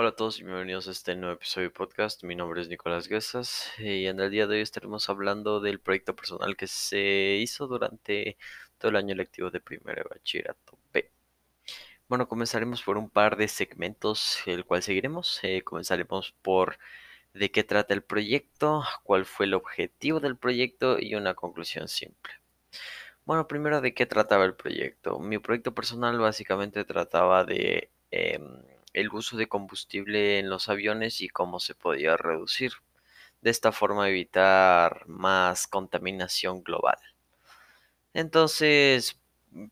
Hola a todos y bienvenidos a este nuevo episodio de podcast. Mi nombre es Nicolás Guesas y en el día de hoy estaremos hablando del proyecto personal que se hizo durante todo el año lectivo de primero de bachillerato B. Bueno, comenzaremos por un par de segmentos, el cual seguiremos. Eh, comenzaremos por de qué trata el proyecto, cuál fue el objetivo del proyecto y una conclusión simple. Bueno, primero de qué trataba el proyecto. Mi proyecto personal básicamente trataba de... Em, el uso de combustible en los aviones y cómo se podía reducir. De esta forma evitar más contaminación global. Entonces,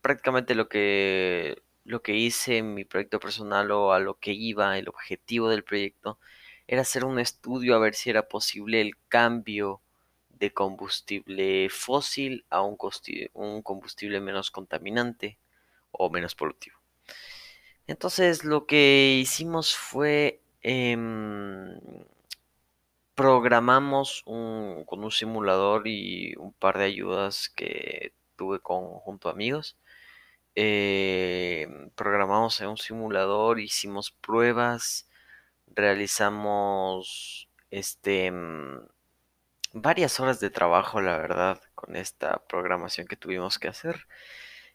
prácticamente lo que lo que hice en mi proyecto personal o a lo que iba, el objetivo del proyecto, era hacer un estudio a ver si era posible el cambio de combustible fósil a un, un combustible menos contaminante o menos productivo. Entonces lo que hicimos fue em, programamos con un simulador y un par de ayudas que tuve con, junto a amigos. Em, programamos en un simulador, hicimos pruebas, realizamos este em, varias horas de trabajo, la verdad, con esta programación que tuvimos que hacer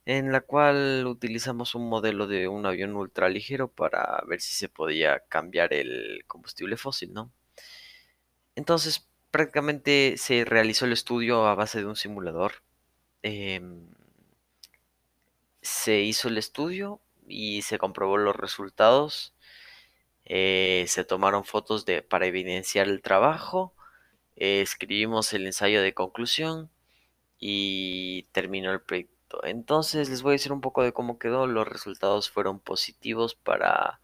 en la cual utilizamos un modelo de un avión ultraligero para ver si se podía cambiar el combustible fósil, ¿no? Entonces, prácticamente se realizó el estudio a base de un simulador. Em, se hizo el estudio y se comprobó los resultados. Eh, se tomaron fotos de, para evidenciar el trabajo. Eh, escribimos el ensayo de conclusión y terminó el proyecto entonces les voy a decir un poco de cómo quedó. Los resultados fueron positivos para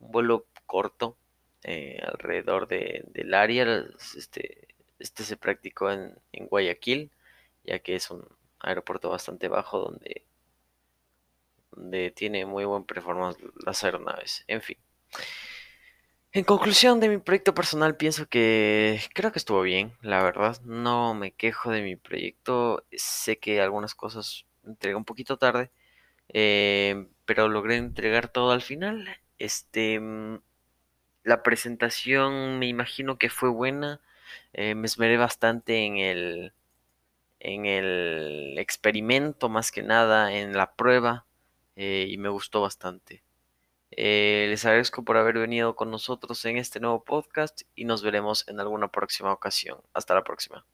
un vuelo corto eh, alrededor del área. Este, este se practicó en, Guayaquil, ya que es un aeropuerto bastante bajo donde, donde tiene muy buen performance las aeronaves. En fin. En conclusión de mi proyecto personal, pienso que creo que estuvo bien, la verdad. No me quejo de mi proyecto. Sé que algunas cosas entregué un poquito tarde, eh, pero logré entregar todo al final. Este, mm, la presentación me imagino que fue buena. Eh, me esmeré bastante en el, en el experimento, más que nada, en la prueba, eh, y me gustó bastante. les agradezco por haber venido con nosotros en este nuevo podcast y nos veremos en alguna próxima ocasión. Hasta la próxima.